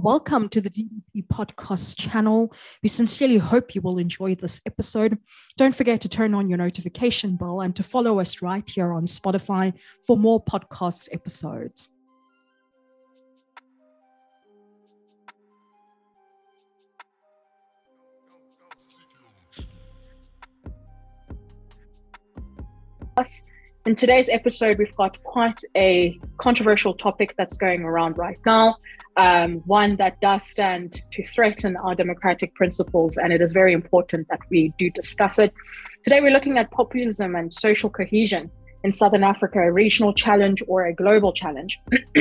Welcome to the DDP podcast channel. We sincerely hope you will enjoy this episode. Don't forget to turn on your notification bell and to follow us right here on Spotify for more podcast episodes. In today's episode, we've got quite a controversial topic that's going around right now, um, one that does stand to threaten our democratic principles, and it is very important that we do discuss it. Today, we're looking at populism and social cohesion in Southern Africa, a regional challenge or a global challenge.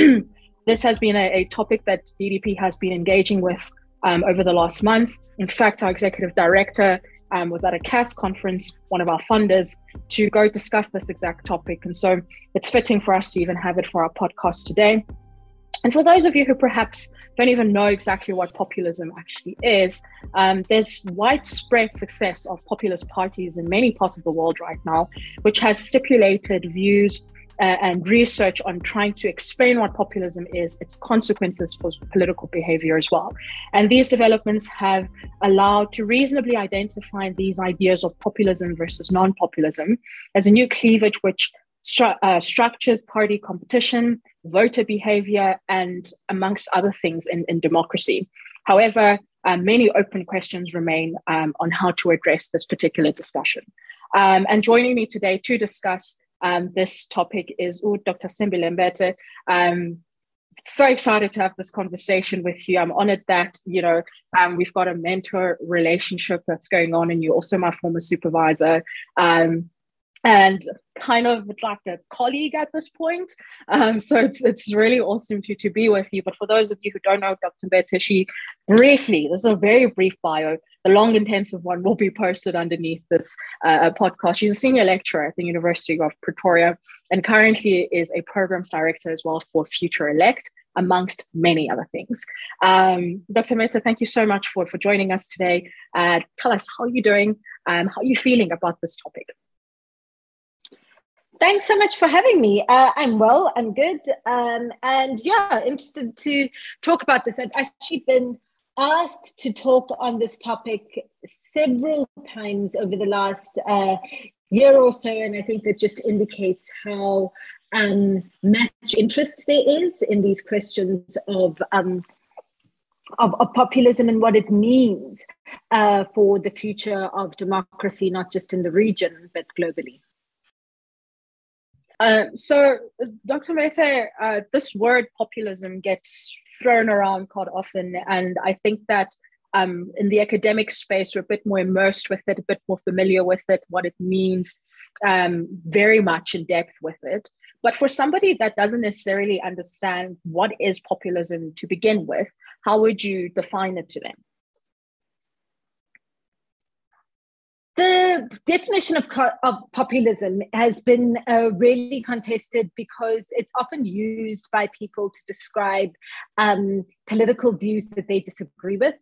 this has been a, a, topic that DDP has been engaging with um, over the last month. In fact, our executive director um, was at a KAS conference, one of our funders, to go discuss this exact topic. And so it's fitting for us to even have it for our podcast today. And for those of you who perhaps don't even know exactly what populism actually is, um, there's widespread success of populist parties in many parts of the world right now, which has stipulated views uh, and research on trying to explain what populism is, its consequences for political behavior as well. And these developments have allowed to reasonably identify these ideas of populism versus non populism as a new cleavage which stru- uh, structures party competition, voter behavior, and amongst other things in, in democracy. However, um, many open questions remain um, on how to address this particular discussion. Um, and joining me today to discuss um, this topic is oh, Dr. Sithembile Mbete. Um, so excited to have this conversation with you. I'm honored that you know um, we've got a mentor relationship that's going on, and you're also my former supervisor. And kind of like a colleague at this point. Um, so it's it's really awesome to to be with you. But for those of you who don't know Dr. Mbete, she briefly, this is a very brief bio. The long intensive one will be posted underneath this uh, podcast. She's a senior lecturer at the University of Pretoria and currently is a programs director as well for Future Elect amongst many other things. Um, Dr. Mbete, thank you so much for, for joining us today. Uh, tell us how you're doing, um, how are you feeling about this topic? Thanks so much for having me. Uh, I'm well, I'm good. Um, and yeah, interested to talk about this. I've actually been asked to talk on this topic several times over the last uh, year or so, and I think that just indicates how um, much interest there is in these questions of. Um, of, of, populism and what it means uh, for the future of democracy, not just in the region, but globally. Uh, so, Dr. Mbete, uh, this word populism gets thrown around quite often, and I think that um, in the academic space, we're a bit more immersed with it, a bit more familiar with it, what it means, um, very much in depth with it. But for somebody that doesn't necessarily understand what is populism to begin with, how would you define it to them? The definition of, of populism has been uh, really contested because it's often used by people to describe um, political views that they disagree with.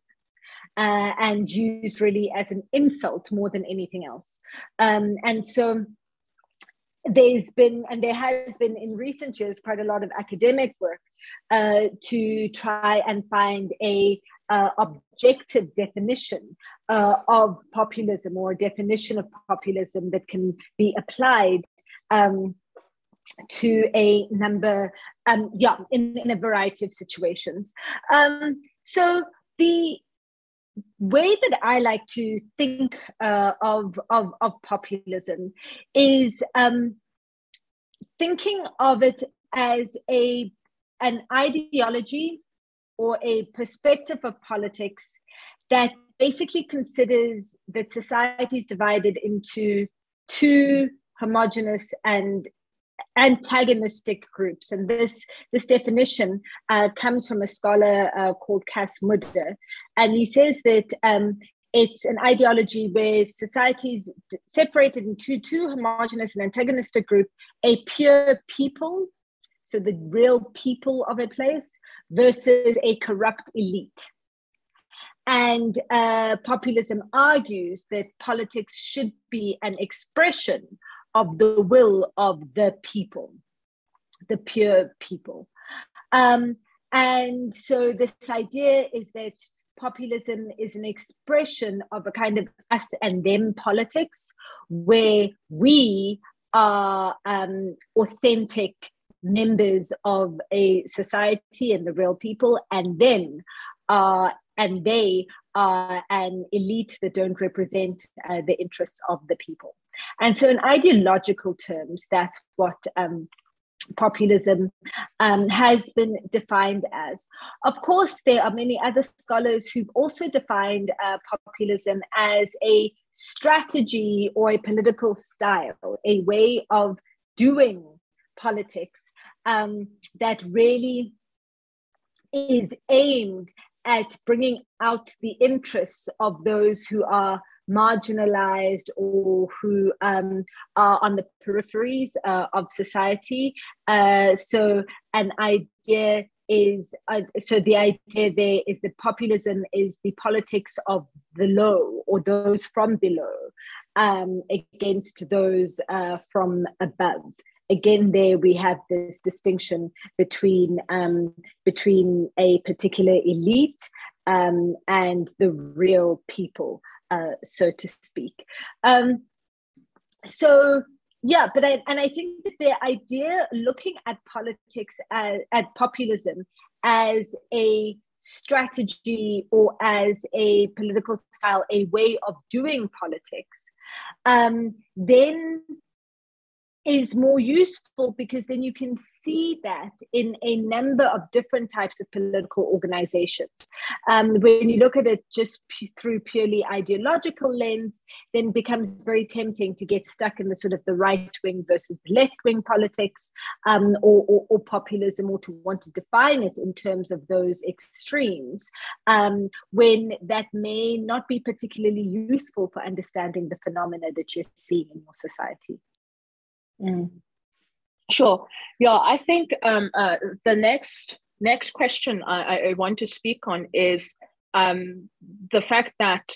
Uh, and used really as an insult more than anything else. Um, and so there's been, and there has been in recent years, quite a lot of academic work uh, to try and find a uh, objective definition uh, of populism or definition of populism that can be applied um, to a number, um, yeah, in, in a variety of situations. Um, so the way that I like to think uh, of, of, of populism is um, thinking of it as a an ideology or a perspective of politics that basically considers that society is divided into two homogenous and antagonistic groups. And this this definition uh, comes from a scholar uh, called Cas Mudde and he says that um, it's an ideology where society is separated into two homogenous and antagonistic group a pure people so the real people of a place versus a corrupt elite. And uh, populism argues that politics should be an expression of the will of the people, the pure people. Um, and so this idea is that populism is an expression of a kind of us and them politics where we are um, authentic members of a society and the real people, and then uh, and they are an elite that don't represent uh, the interests of the people. And so, in ideological terms, that's what um, populism um, has been defined as. Of course, there are many other scholars who've also defined uh, populism as a strategy or a political style, a way of doing politics um, that really is aimed at bringing out the interests of those who are marginalized or who um, are on the peripheries uh, of society. Uh, so, an idea is uh, so the idea there is that populism is the politics of the low or those from below um, against those uh, from above again there we have this distinction between um, between a particular elite um, and the real people uh, so to speak. Um, so yeah, but I, and I think that the idea looking at politics as, at populism as a strategy or as a political style, a way of doing politics, um, then is more useful because then you can see that in a number of different types of political organizations. Um, when you look at it just p- through purely ideological lens, then becomes very tempting to get stuck in the sort of the right wing versus left wing politics um, or, or, or, populism or to want to define it in terms of those extremes um, when that may not be particularly useful for understanding the phenomena that you're seeing in your society. Mm. Sure. Yeah, I think um, uh, the next next question I, I, want to speak on is um, the fact that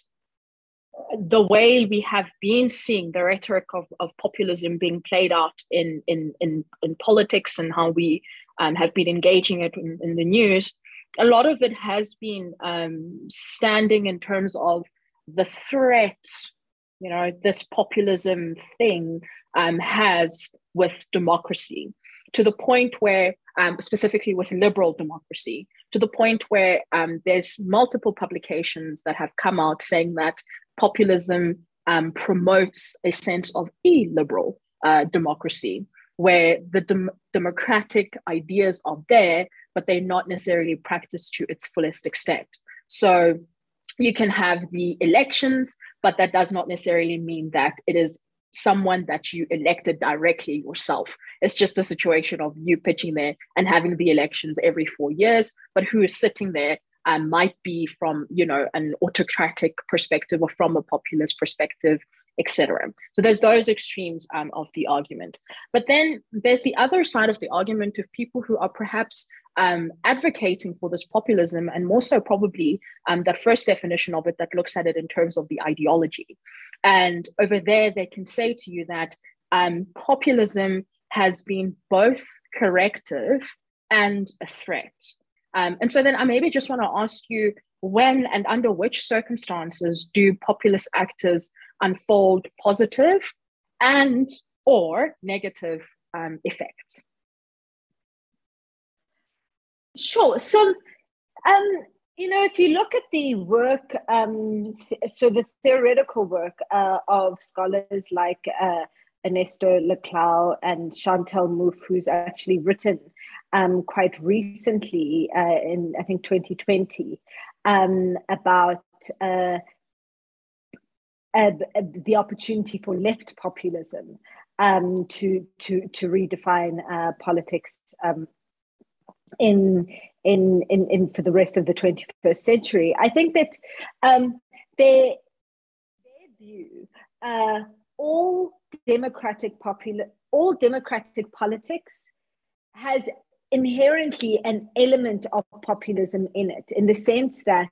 the way we have been seeing the rhetoric of, of populism being played out in in in, in politics and how we um, have been engaging it in, in, the news, a lot of it has been um, standing in terms of the threat you know this populism thing um, has with democracy to the point where um, specifically with liberal democracy to the point where um, there's multiple publications that have come out saying that populism um, promotes a sense of illiberal uh, democracy where the dem- democratic ideas are there but they're not necessarily practiced to its fullest extent. So you can have the elections, but that does not necessarily mean that it is someone that you elected directly yourself. It's just a situation of you pitching there and having the elections every four years, but who is sitting there um, might be from you know an autocratic perspective or from a populist perspective etc. So there's those extremes um, of the argument. But then there's the other side of the argument of people who are perhaps um, advocating for this populism, and more so probably um, that first definition of it that looks at it in terms of the ideology. And over there, they can say to you that um, populism has been both corrective and a threat. Um, and so then I maybe just want to ask you when and under which circumstances do populist actors unfold positive and or negative um, effects? Sure. So, um, you know, if you look at the work, um, so the theoretical work uh, of scholars like uh, Ernesto Laclau and Chantal Mouffe, who's actually written um, quite recently uh, in, I think, 2020, um, about uh, uh, the opportunity for left populism um, to to to redefine uh, politics um, in, in in in for the rest of the 21st century. I think that um, their their view, uh, all democratic popular, all democratic politics has inherently an element of populism in it, in the sense that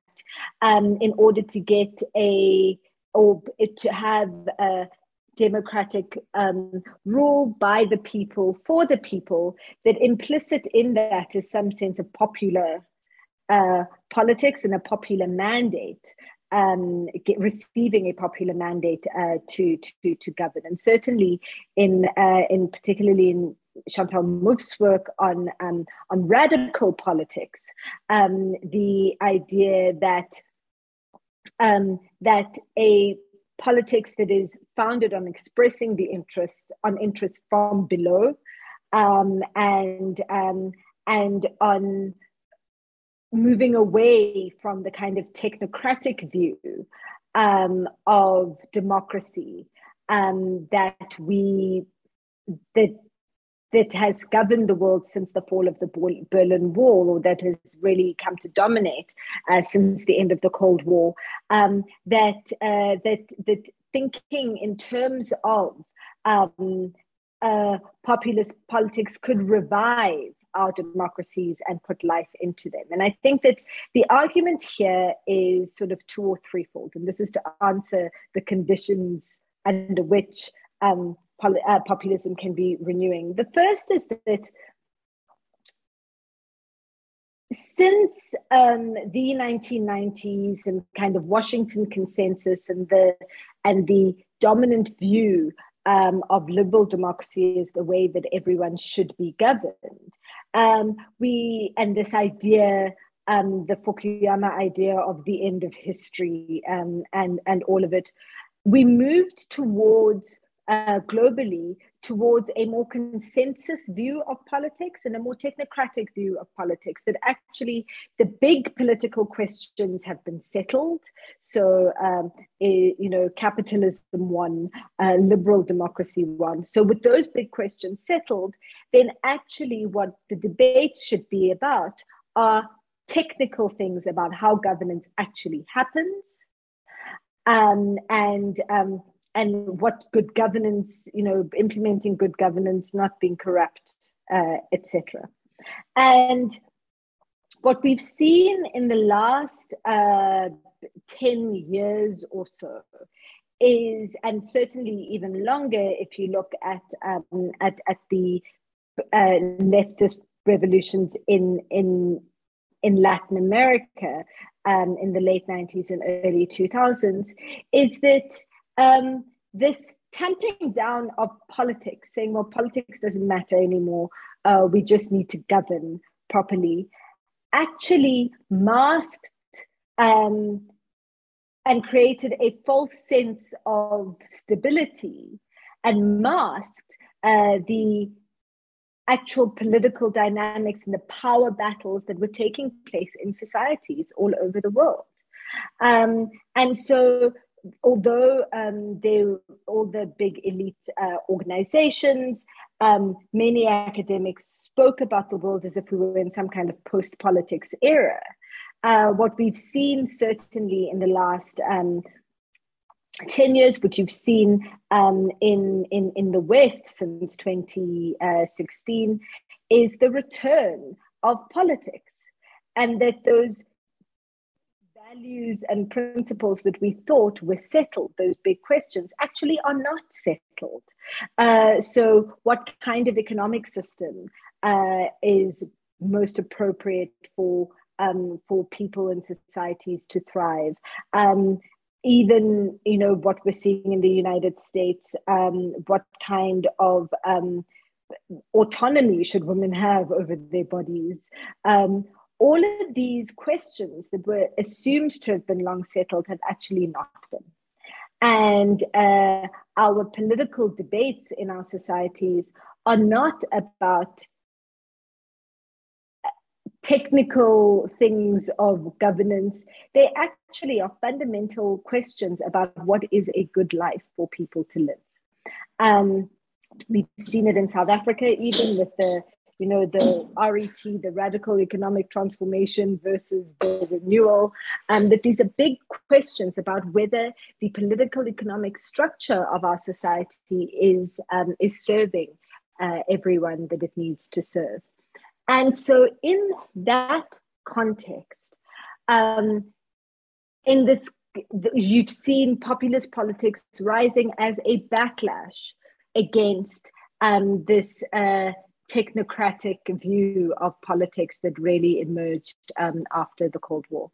um, in order to get a or to have a democratic um, rule by the people for the people, that implicit in that is some sense of popular uh, politics and a popular mandate. Um, get, receiving a popular mandate uh, to, to to govern, and certainly in uh, in particularly in Chantal Mouffe's work on um, on radical politics, um, the idea that um, that a politics that is founded on expressing the interest on interest from below um, and um, and on moving away from the kind of technocratic view um, of democracy um, that we that that has governed the world since the fall of the Berlin Wall, or that has really come to dominate uh, since the end of the Cold War, um, that uh, that that thinking in terms of um, uh, populist politics could revive our democracies and put life into them. And I think that the argument here is sort of two or threefold, and this is to answer the conditions under which um, uh, populism can be renewing. The first is that since um, the 1990s and kind of Washington consensus and the and the dominant view um, of liberal democracy is the way that everyone should be governed. Um, we and this idea, um, the Fukuyama idea of the end of history, um, and and all of it, we moved towards uh, globally towards a more consensus view of politics and a more technocratic view of politics that actually the big political questions have been settled. So um, a, you know capitalism won uh, liberal democracy won. So with those big questions settled then actually what the debates should be about are technical things about how governance actually happens. Um, and um, and what good governance, you know, implementing good governance, not being corrupt, uh, etc. And what we've seen in the last uh, 10 years or so is, and certainly even longer, if you look at, um, at, at the uh, leftist revolutions in, in, in Latin America um, in the late 90s and early 2000s, is that um, this tamping down of politics, saying, well, politics doesn't matter anymore, uh, we just need to govern properly, actually masked um, and created a false sense of stability and masked uh, the actual political dynamics and the power battles that were taking place in societies all over the world. Um, and so although um, they all the big elite uh, organizations, um, many academics spoke about the world as if we were in some kind of post politics era. Uh, what we've seen certainly in the last um, 10 years, which you've seen um, in, in, in the West since 2016, is the return of politics. And that those values and principles that we thought were settled, those big questions, actually are not settled. Uh, so, what kind of economic system uh, is most appropriate for um, for people and societies to thrive? Um, even you know what we're seeing in the United States, um, what kind of um, autonomy should women have over their bodies? All of these questions that were assumed to have been long settled have actually not been. And uh, our political debates in our societies are not about uh, technical things of governance. They actually are fundamental questions about what is a good life for people to live. Um, we've seen it in South Africa, even with the you know, the RET, the radical economic transformation versus the renewal, and that these are big questions about whether the political economic structure of our society is, um, is serving uh, everyone that it needs to serve. And so, in that context, um, in this you've seen populist politics rising as a backlash against um, this uh, technocratic view of politics that really emerged um, after the Cold War.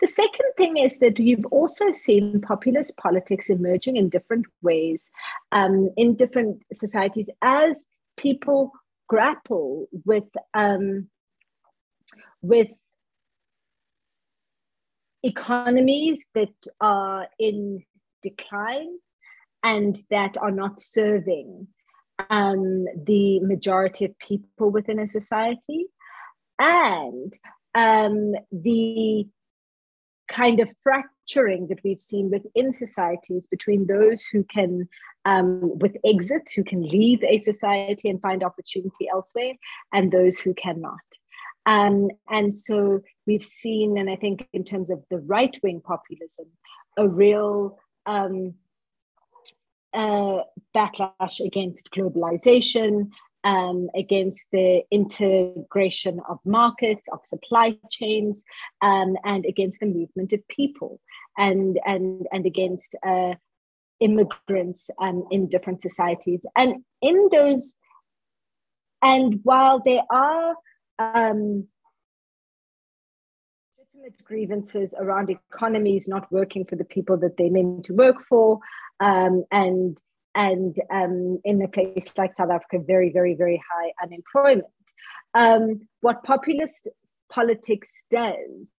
The second thing is that you've also seen populist politics emerging in different ways um, in different societies as people grapple with um, with economies that are in decline and that are not serving um, the majority of people within a society. And um, the kind of fracturing that we've seen within societies between those who can um, with exit who can leave a society and find opportunity elsewhere and those who cannot. Um, and so we've seen, and I think in terms of the right wing populism, a real um, uh, backlash against globalization, um, against the integration of markets, of supply chains, um, and against the movement of people, and and and against uh, immigrants um, in different societies. And in those, and while there are um, legitimate grievances around economies not working for the people that they're meant to work for, um, and and um, in a place like South Africa, very very very high unemployment. Um, what populist politics does,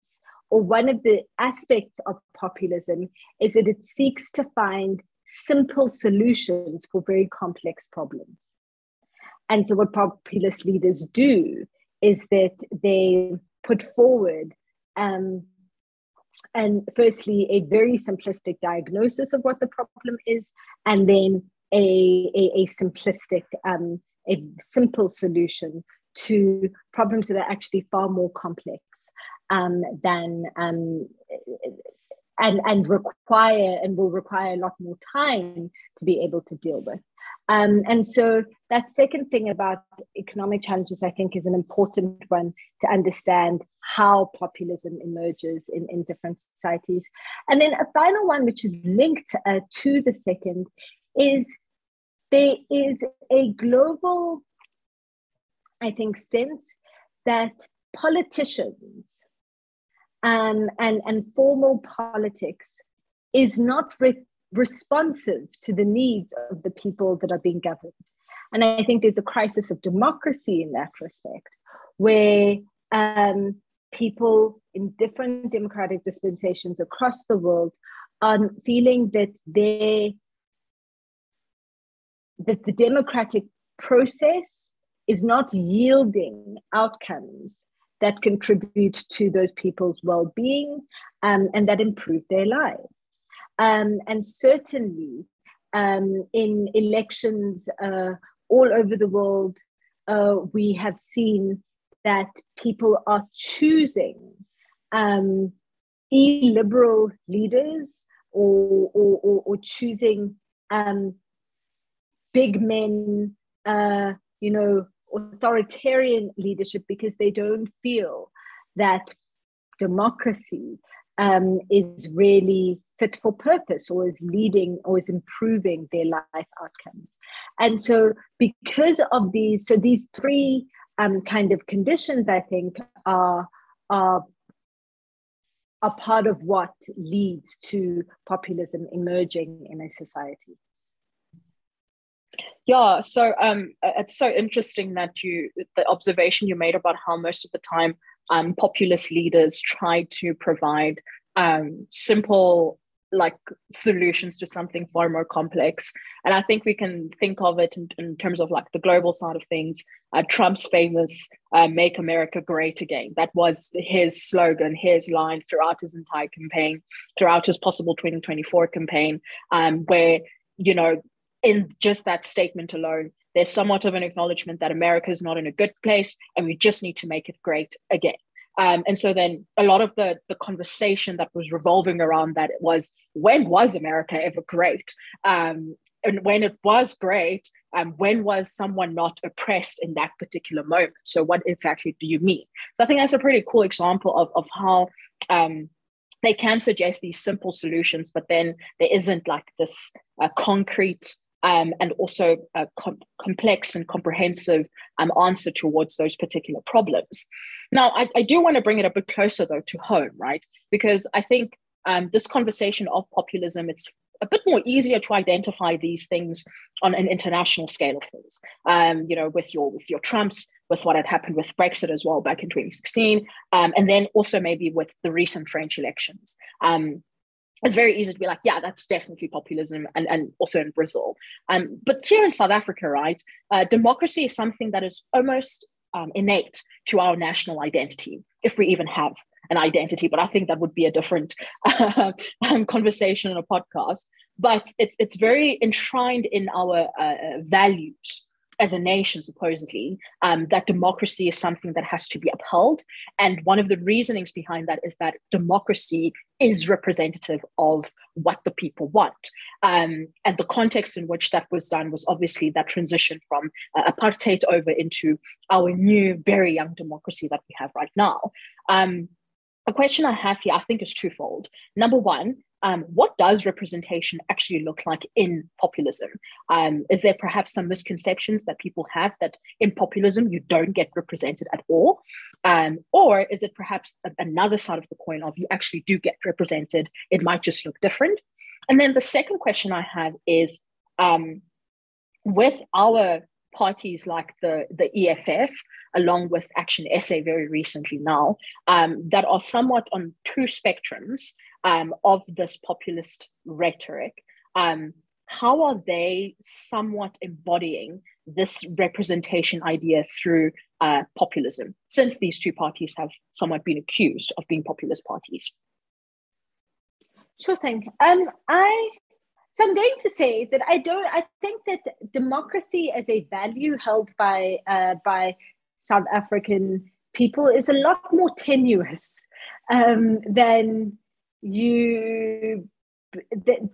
or one of the aspects of populism, is that it seeks to find simple solutions for very complex problems. And so, what populist leaders do is that they put forward um, and firstly a very simplistic diagnosis of what the problem is and then a, a, a simplistic um, a simple solution to problems that are actually far more complex um, than um, and and require and will require a lot more time to be able to deal with um, and so that second thing about economic challenges, I think, is an important one to understand how populism emerges in, in different societies. And then a final one, which is linked uh, to the second, is there is a global, I think, sense that politicians um, and, and formal politics is not re- responsive to the needs of the people that are being governed. And I think there's a crisis of democracy in that respect, where um, people in different democratic dispensations across the world are feeling that they that the democratic process is not yielding outcomes that contribute to those people's well-being um, and that improve their lives. Um, and certainly um, in elections uh, all over the world, uh, we have seen that people are choosing um, illiberal leaders or, or, or, or choosing um, big men, uh, you know, authoritarian leadership because they don't feel that democracy um, is really fit for purpose or is leading or is improving their life outcomes. And so, because of these, so these three um, kind of conditions, I think, are, are, are part of what leads to populism emerging in a society. Yeah, so um, it's so interesting that you the observation you made about how most of the time um, populist leaders try to provide um, simple like solutions to something far more complex. And i think we can think of it in, in terms of like the global side of things. Uh, trump's famous uh, make america great again. That was his slogan his line throughout his entire campaign throughout his possible 2024 campaign um, where you know in just that statement alone there's somewhat of an acknowledgement that america is not in a good place and we just need to make it great again um, and so then a lot of the, the conversation that was revolving around that was when was America ever great? Um, and when it was great, um, when was someone not oppressed in that particular moment? So what exactly do you mean? So I think that's a pretty cool example of, of how um, they can suggest these simple solutions, but then there isn't like this uh, concrete um, and also a com- complex and comprehensive um, answer towards those particular problems. Now, I, I do want to bring it a bit closer though to home, right? Because I think um, this conversation of populism, it's a bit more easier to identify these things on an international scale of things. Um, you know, with your with your Trumps, with what had happened with Brexit as well back in 2016, um, and then also maybe with the recent French elections. Um, it's very easy to be like, yeah, that's definitely populism, and, and also in Brazil. Um, but here in South Africa, right, uh, democracy is something that is almost um, innate to our national identity, if we even have an identity. But I think that would be a different uh, conversation in a podcast. But it's it's very enshrined in our uh, values as a nation, supposedly, um, that democracy is something that has to be upheld. And one of the reasonings behind that is that democracy is representative of what the people want. Um, and the context in which that was done was obviously that transition from uh, apartheid over into our new, very young democracy that we have right now. Um, a question I have here, I think, is twofold. Number one, um, what does representation actually look like in populism? Um, is there perhaps some misconceptions that people have that in populism you don't get represented at all? Um, or is it perhaps a, another side of the coin of you actually do get represented? It might just look different. And then the second question I have is um, with our parties like the, the EFF, along with Action SA very recently now, um, that are somewhat on two spectrums um, of this populist rhetoric. Um, how are they somewhat embodying this representation idea through uh, populism, since these two parties have somewhat been accused of being populist parties? Sure thing. Um, I so I'm going to say that I don't. I think that democracy as a value held by uh, by South African people is a lot more tenuous um, than you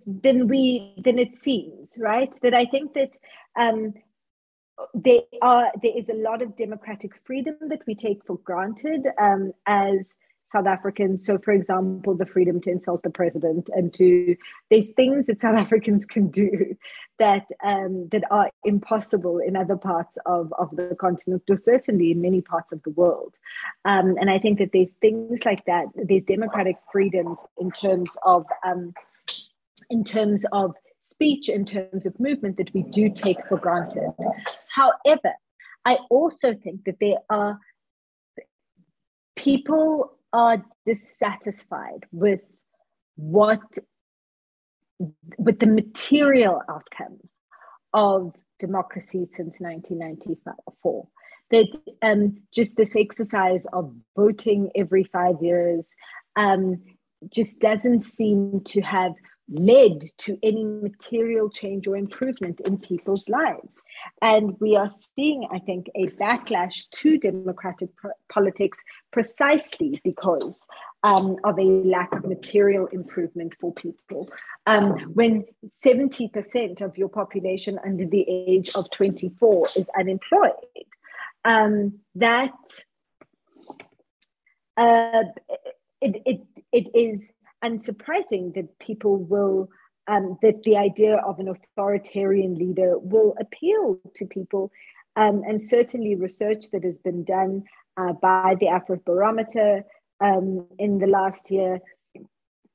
than we than it seems right? That i think that um there are there is a lot of democratic freedom that we take for granted um as South Africans. So, for example, the freedom to insult the president and to there's things that South Africans can do that um, that are impossible in other parts of, of the continent, or certainly in many parts of the world. Um, and I think that there's things like that. There's democratic freedoms in terms of um, in terms of speech, in terms of movement that we do take for granted. However, I also think that there are people are dissatisfied with what with the material outcome of democracy since 1994 that um, just this exercise of voting every five years um, just doesn't seem to have led to any material change or improvement in people's lives. And we are seeing, I think, a backlash to democratic politics precisely because um, of a lack of material improvement for people. Um, when 70% of your population under the age of 24 is unemployed, um, that uh, it, it, it is unsurprising that people will um, that the idea of an authoritarian leader will appeal to people. Um, and certainly, research that has been done uh, by the Afrobarometer um, in the last year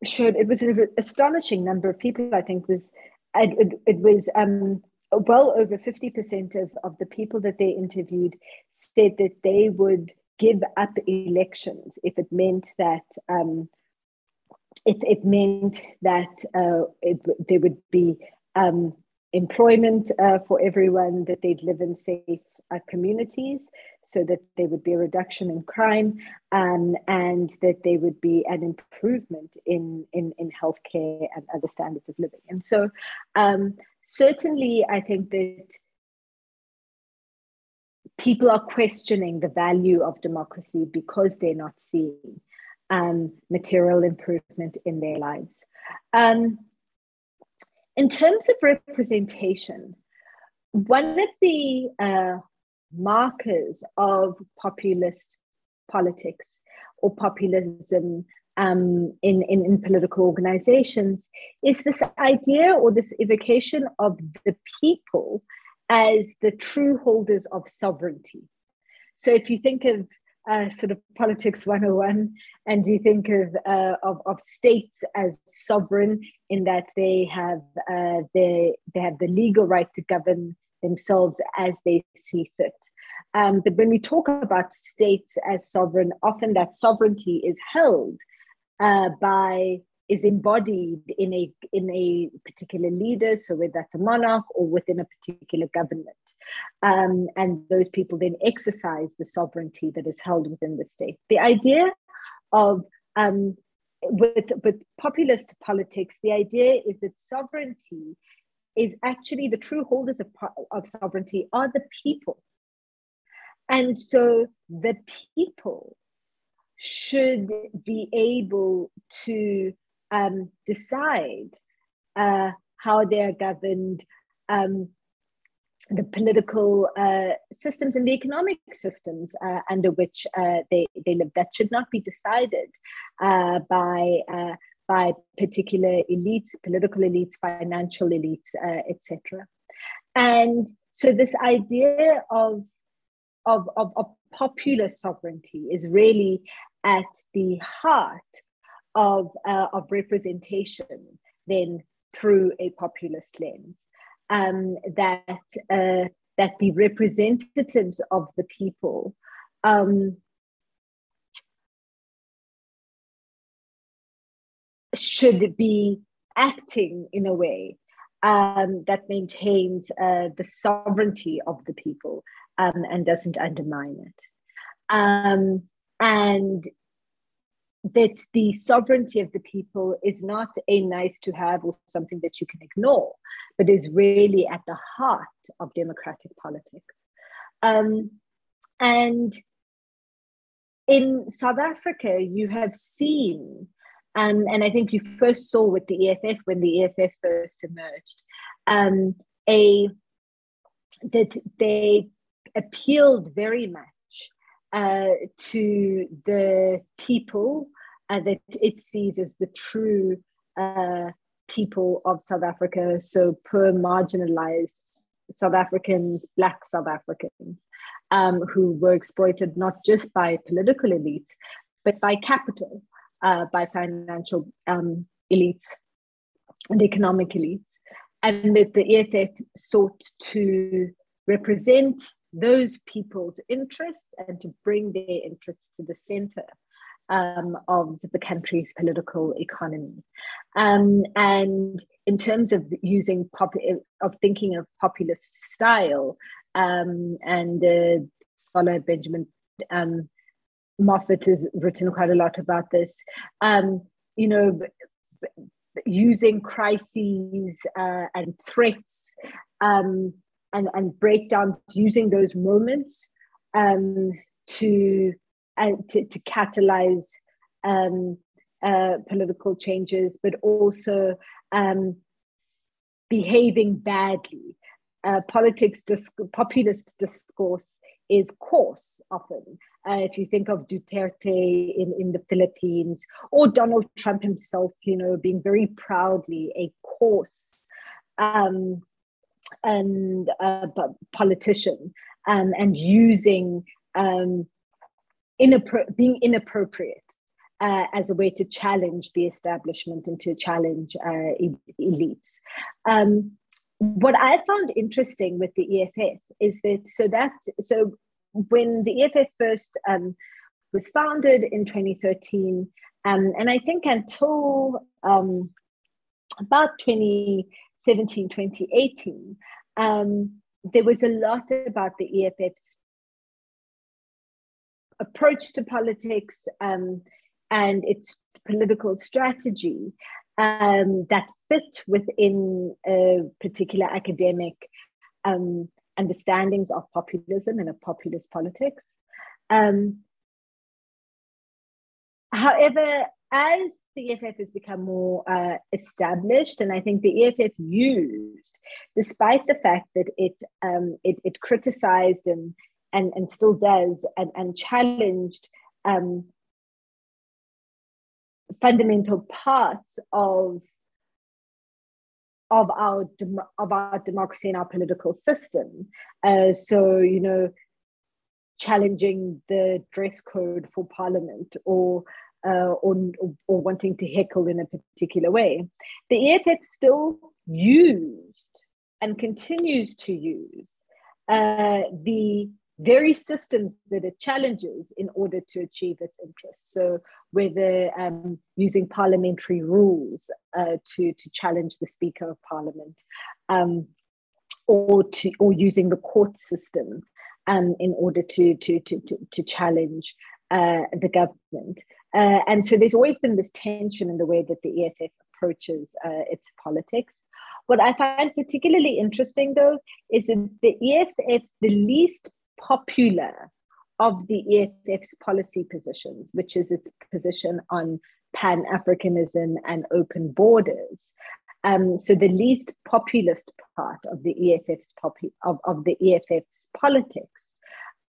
showed it was an astonishing number of people. I think was it, it was um, well over fifty percent of of the people that they interviewed said that they would give up elections if it meant that um, it, it meant that uh, it, there would be um, employment uh, for everyone, that they'd live in safe uh, communities, so that there would be a reduction in crime, um, and that there would be an improvement in, in, in healthcare and other standards of living. And so, um, certainly, I think that people are questioning the value of democracy because they're not seeing um, material improvement in their lives. Um, in terms of representation, one of the uh, markers of populist politics or populism um, in, in, in political organizations is this idea or this evocation of the people as the true holders of sovereignty. So if you think of uh, sort of politics 101 and you think of, uh, of, of states as sovereign in that they have uh, they, they have the legal right to govern themselves as they see fit. Um, but when we talk about states as sovereign often that sovereignty is held uh, by is embodied in a in a particular leader so whether that's a monarch or within a particular government um, and those people then exercise the sovereignty that is held within the state. The idea of um, with, with populist politics, the idea is that sovereignty is actually the true holders of, of sovereignty are the people. And so the people should be able to um, decide uh, how they are governed, um, the political uh, systems and the economic systems uh, under which uh, they, they live. That should not be decided uh, by, uh, by particular elites, political elites, financial elites, etc. And so this idea of, of, of, of popular sovereignty is really at the heart of, of representation then through a populist lens um, that uh, that the representatives of the people um, should be acting in a way um, that maintains uh, the sovereignty of the people um, and doesn't undermine it. Um, and that the sovereignty of the people is not a nice to have or something that you can ignore, but is really at the heart of democratic politics. Um, and in South Africa, you have seen, um, and I think you first saw with the EFF when the EFF first emerged, um, a that they appealed very much uh, to the people uh, that it sees as the true uh, people of South Africa, so poor, marginalized South Africans, Black South Africans, um, who were exploited not just by political elites, but by capital, uh, by financial um, elites and economic elites. And that the EFF sought to represent those people's interests and to bring their interests to the center um, of the country's political economy. Um, and in terms of using pop- of thinking of populist style, um, and uh, scholar Benjamin um, Moffitt has written quite a lot about this. Um, you know, using crises uh, and threats um, and, and breakdowns using those moments um, to, uh, to, to catalyze um, uh, political changes, but also um, behaving badly. Uh, politics, disc- populist discourse is coarse often. Uh, if you think of Duterte in, in the Philippines or Donald Trump himself, you know, being very proudly a coarse um, and uh, politician um, and using um, inappro- being inappropriate uh, as a way to challenge the establishment and to challenge uh, elites. Um, what I found interesting with the EFF is that so that so when the EFF first um, was founded in 2013, um, and I think until um, about 20 17, 2018, um, there was a lot about the EFF's approach to politics um, and its political strategy um, that fit within a particular academic um, understandings of populism and of populist politics. Um, however, as the EFF has become more uh, established, and I think the EFF used, despite the fact that it um, it, it, criticized and and and still does and, and challenged um, fundamental parts of of our of our democracy and our political system. Uh, so you know, challenging the dress code for parliament or uh, or, or wanting to heckle in a particular way. The EFF still used and continues to use uh, the very systems that it challenges in order to achieve its interests. So, whether um, using parliamentary rules uh, to, to challenge the Speaker of Parliament, um, or to or using the court system um, in order to to to to, to challenge uh, the government. Uh, and so there's always been this tension in the way that the EFF approaches uh, its politics. What I find particularly interesting, though, is that the EFF's the least popular of the EFF's policy positions, which is its position on Pan Africanism and open borders. Um, so the least populist part of the EFF's popu- of, of the EFF's politics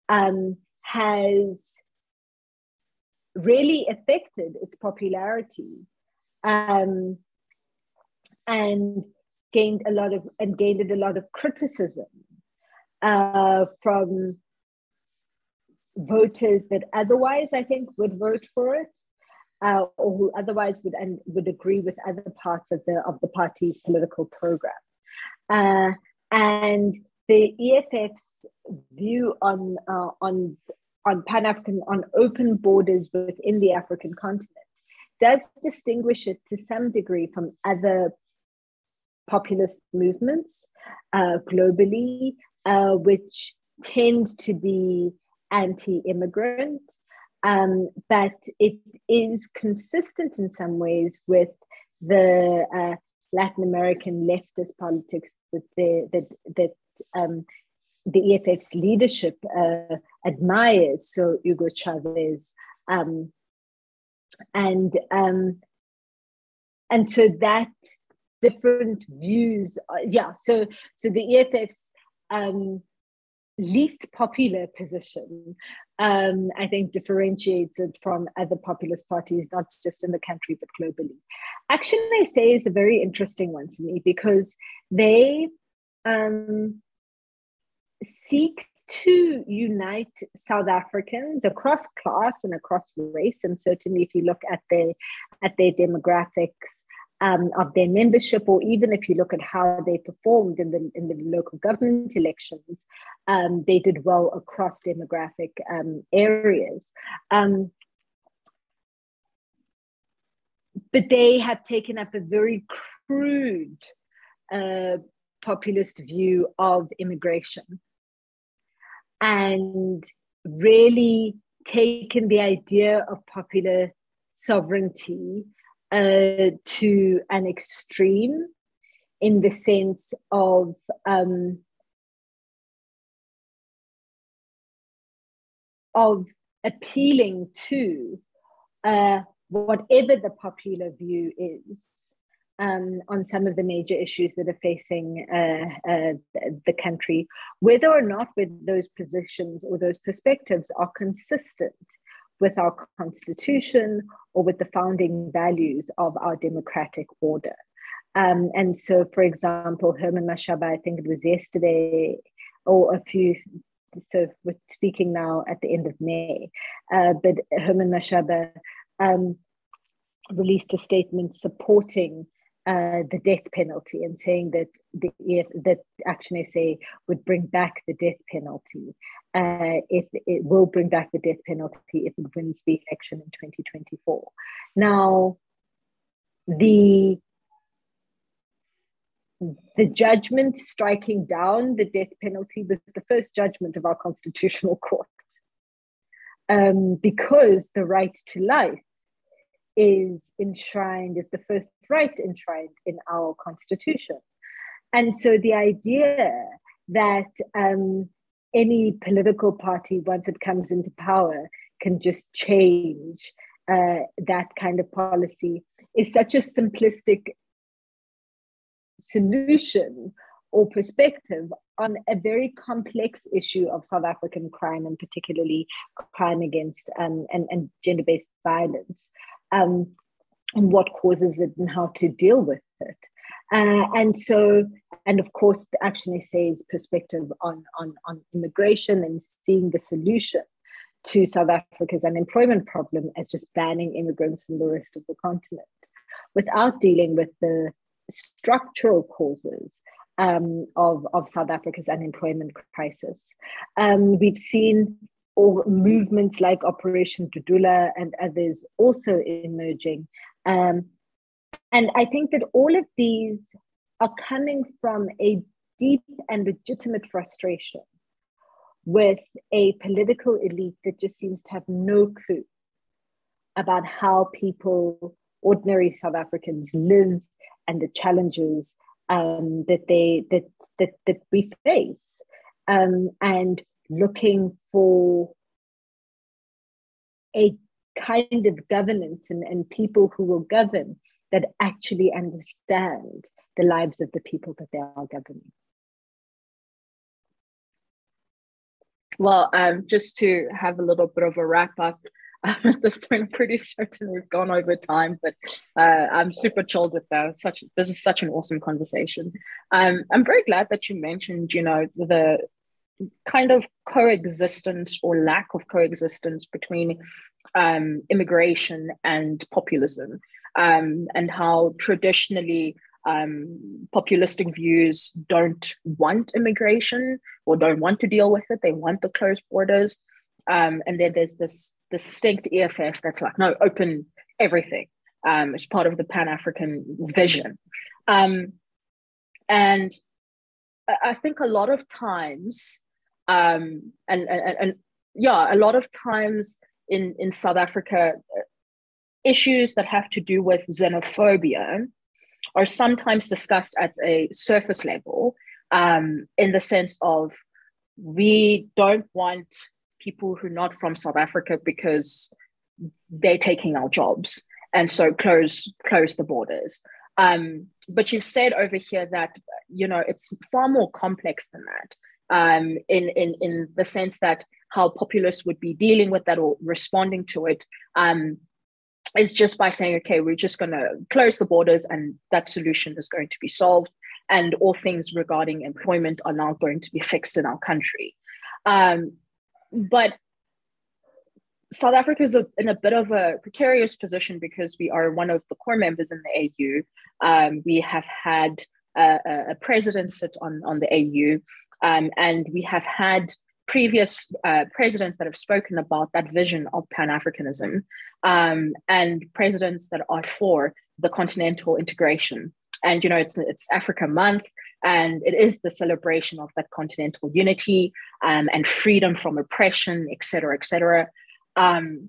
um, has really affected its popularity um, and gained a lot of and gained a lot of criticism uh, from voters that otherwise I think would vote for it, uh, or who otherwise would and would agree with other parts of the of the party's political program, uh, and the EFF's view on uh, on on Pan African, on open borders within the African continent, does distinguish it to some degree from other populist movements uh, globally, uh, which tend to be anti immigrant. Um, but it is consistent in some ways with the uh, Latin American leftist politics that, that, that um, the EFF's leadership uh, admires, so Hugo Chavez, um, and um, and so that different views, uh, yeah. So so the EFF's um, least popular position, um, I think, differentiates it from other populist parties, not just in the country but globally. Action SA, is a very interesting one for me because they um, seek to unite South Africans across class and across race. And certainly, if you look at their at their demographics um, of their membership, or even if you look at how they performed in the in the local government elections, um, they did well across demographic um, areas. Um, but they have taken up a very crude uh, populist view of immigration and really taken the idea of popular sovereignty uh, to an extreme in the sense of um, of appealing to uh, whatever the popular view is um, on some of the major issues that are facing uh, uh, the country, whether or not with those positions or those perspectives are consistent with our constitution or with the founding values of our democratic order. Um, and so, for example, Herman Mashaba, I think it was yesterday or a few, so we're speaking now at the end of May, uh, but Herman Mashaba um, released a statement supporting uh, the death penalty and saying that the if that Action SA would bring back the death penalty. Uh, if it will bring back the death penalty if it wins the election in 2024. Now, the the judgment striking down the death penalty was the first judgment of our constitutional court um, because the right to life is enshrined, is the first right enshrined in our constitution. And so the idea that um, any political party, once it comes into power, can just change uh, that kind of policy is such a simplistic solution or perspective on a very complex issue of South African crime and particularly crime against um, and, and gender-based violence um, and what causes it and how to deal with it. Uh, and so, and of course, the Action SA's perspective on, on, on immigration and seeing the solution to South Africa's unemployment problem as just banning immigrants from the rest of the continent without dealing with the structural causes um, of, of South Africa's unemployment crisis. Um, we've seen all movements like Operation Dudula and others also emerging. Um, and I think that all of these are coming from a deep and legitimate frustration with a political elite that just seems to have no clue about how people, ordinary South Africans, live and the challenges um, that they that that that we face, um, and looking for a kind of governance and, and people who will govern that actually understand the lives of the people that they are governing. Well, um, just to have a little bit of a wrap up, um, at this point, I'm pretty certain we've gone over time, but uh, I'm super chilled with that. Such this is such an awesome conversation. Um, I'm very glad that you mentioned, you know, the kind of coexistence or lack of coexistence between um, immigration and populism, um, and how traditionally um, populistic views don't want immigration or don't want to deal with it. They want the closed borders. Um, and then there's this distinct EFF that's like, no, open everything. Um, it's part of the Pan African vision. Um, and I think a lot of times, um, and, and, and yeah, a lot of times in, in South Africa, issues that have to do with xenophobia are sometimes discussed at a surface level um, in the sense of we don't want people who are not from South Africa because they're taking our jobs and so close close the borders. Um, but you've said over here that you know it's far more complex than that. Um, in in in the sense that how populists would be dealing with that or responding to it um, is just by saying, okay, we're just going to close the borders and that solution is going to be solved. And all things regarding employment are now going to be fixed in our country. Um, but South Africa is a, in a bit of a precarious position because we are one of the core members in the AU. Um, we have had a, a, president sit on, on the AU, um, and we have had previous uh, presidents that have spoken about that vision of Pan Africanism um, and presidents that are for the continental integration. And, you know, it's, it's Africa Month, and it is the celebration of that continental unity um, and freedom from oppression, et cetera, et cetera. Um,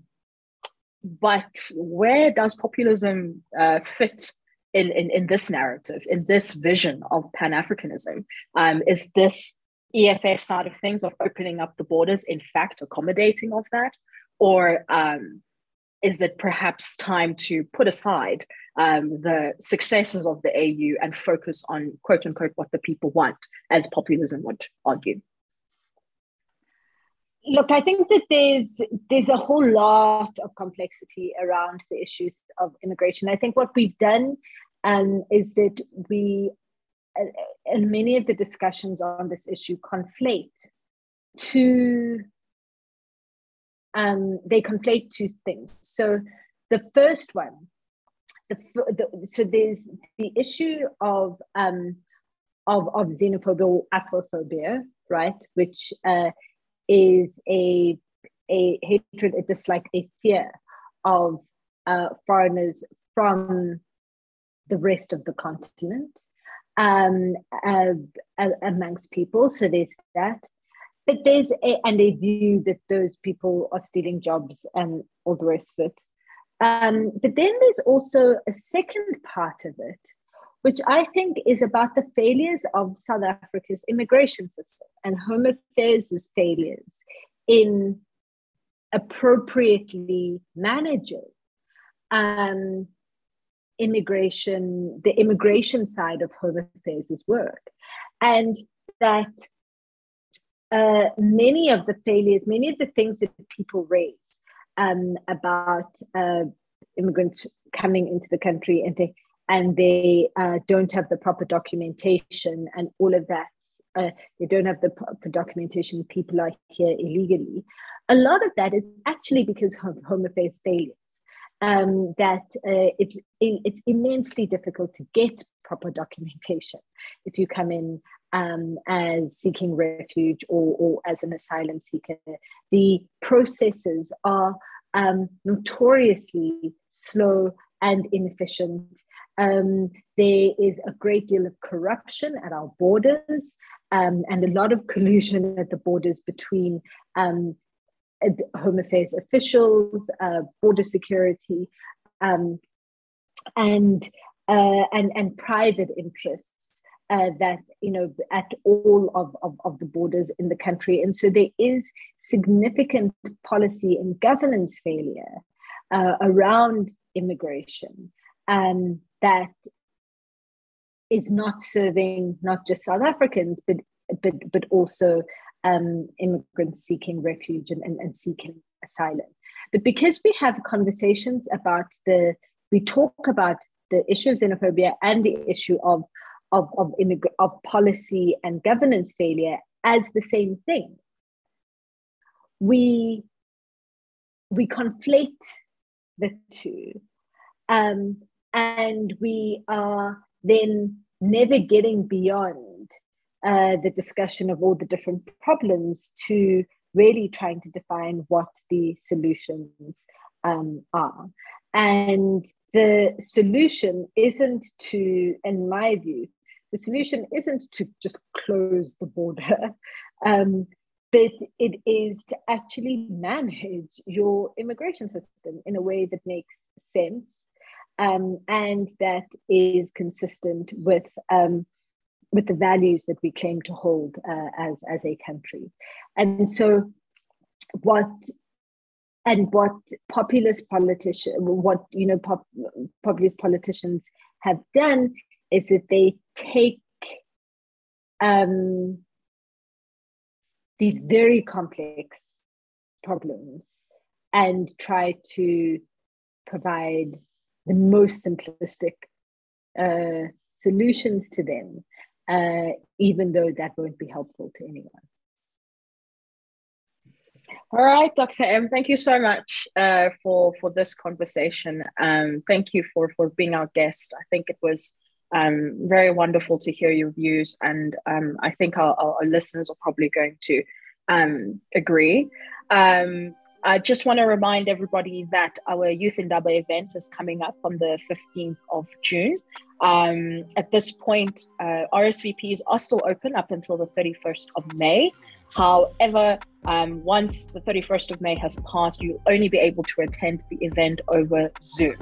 but where does populism uh, fit in, in, in this narrative, in this vision of Pan Africanism? Um, is this EFF side of things of opening up the borders, in fact, accommodating of that? Or um, is it perhaps time to put aside um, the successes of the AU and focus on quote unquote what the people want, as populism would argue? Look, I think that there's there's a whole lot of complexity around the issues of immigration. I think what we've done um, is that we and many of the discussions on this issue conflate two um, they conflate two things. So the first one the, the so there's the issue of um, of of xenophobia or afrophobia right which uh, is a a hatred a dislike a fear of uh, foreigners from the rest of the continent um, uh, amongst people. So there's that. But there's a, and they view that those people are stealing jobs and all the rest of it. Um, but then there's also a second part of it, which I think is about the failures of South Africa's immigration system and Home Affairs' failures in appropriately managing um, immigration, the immigration side of Home Affairs' work. And that uh, many of the failures, many of the things that people raise um, about uh, immigrants coming into the country and they and they uh, don't have the proper documentation and all of that. Uh, they don't have the proper documentation. People are here illegally. A lot of that is actually because of Home Affairs failures. Um, that uh, it's it's immensely difficult to get proper documentation if you come in um, as seeking refuge or, or as an asylum seeker. The processes are um, notoriously slow and inefficient. Um, there is a great deal of corruption at our borders um, and a lot of collusion at the borders between um, Home Affairs officials, uh, border security, um, and, uh, and, and private interests. Uh, that you know at all of, of, of, the borders in the country and so there is significant policy and governance failure uh, around immigration um, that is not serving not just South Africans, but but but also um, immigrants seeking refuge and, and, and seeking asylum. But because we have conversations about the, we talk about the issue of xenophobia and the issue of of of, immig- of policy and governance failure as the same thing. We we conflate the two. Um, and we are then never getting beyond uh, the discussion of all the different problems to really trying to define what the solutions um, are. And the solution isn't to, in my view, the solution isn't to just close the border, um, but it is to actually manage your immigration system in a way that makes sense um, and that is consistent with um, with the values that we claim to hold uh, as as a country. And so, what and what populist politicians, what you know, pop, populist politicians have done is that they take um, these very complex problems and try to provide the most simplistic uh, solutions to them, uh, even though that won't be helpful to anyone. All right, Dr. M, thank you so much uh, for for this conversation. Um, thank you for for being our guest. I think it was um, very wonderful to hear your views, and um, I think our, our, listeners are probably going to um, agree. I just want to remind everybody that our Youth in Indaba event is coming up on the 15th of June. Um, at this point, uh, RSVPs are still open up until the 31st of May. However, um, once the 31st of May has passed, you'll only be able to attend the event over Zoom.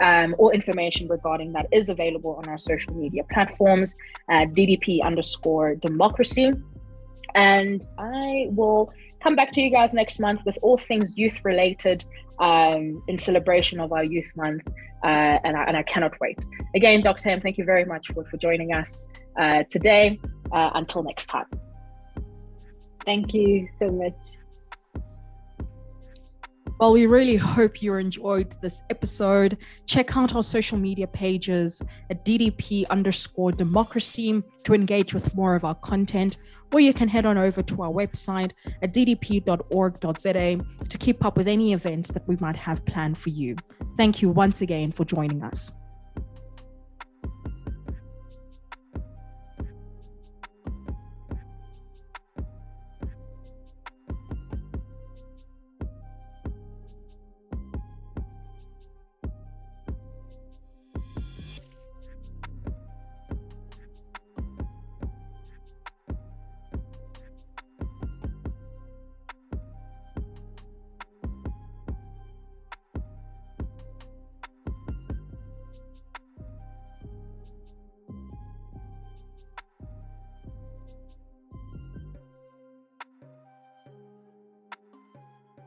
Um, all information regarding that is available on our social media platforms at DDP underscore democracy. And I will come back to you guys next month with all things youth related um, in celebration of our Youth Month. Uh, and, I, and I cannot wait. Again, Dr. Ham, thank you very much for, for joining us uh, today. Uh, until next time. Thank you so much. Well, we really hope you enjoyed this episode. Check out our social media pages at DDP underscore democracy to engage with more of our content, or you can head on over to our website at ddp.org.za to keep up with any events that we might have planned for you. Thank you once again for joining us.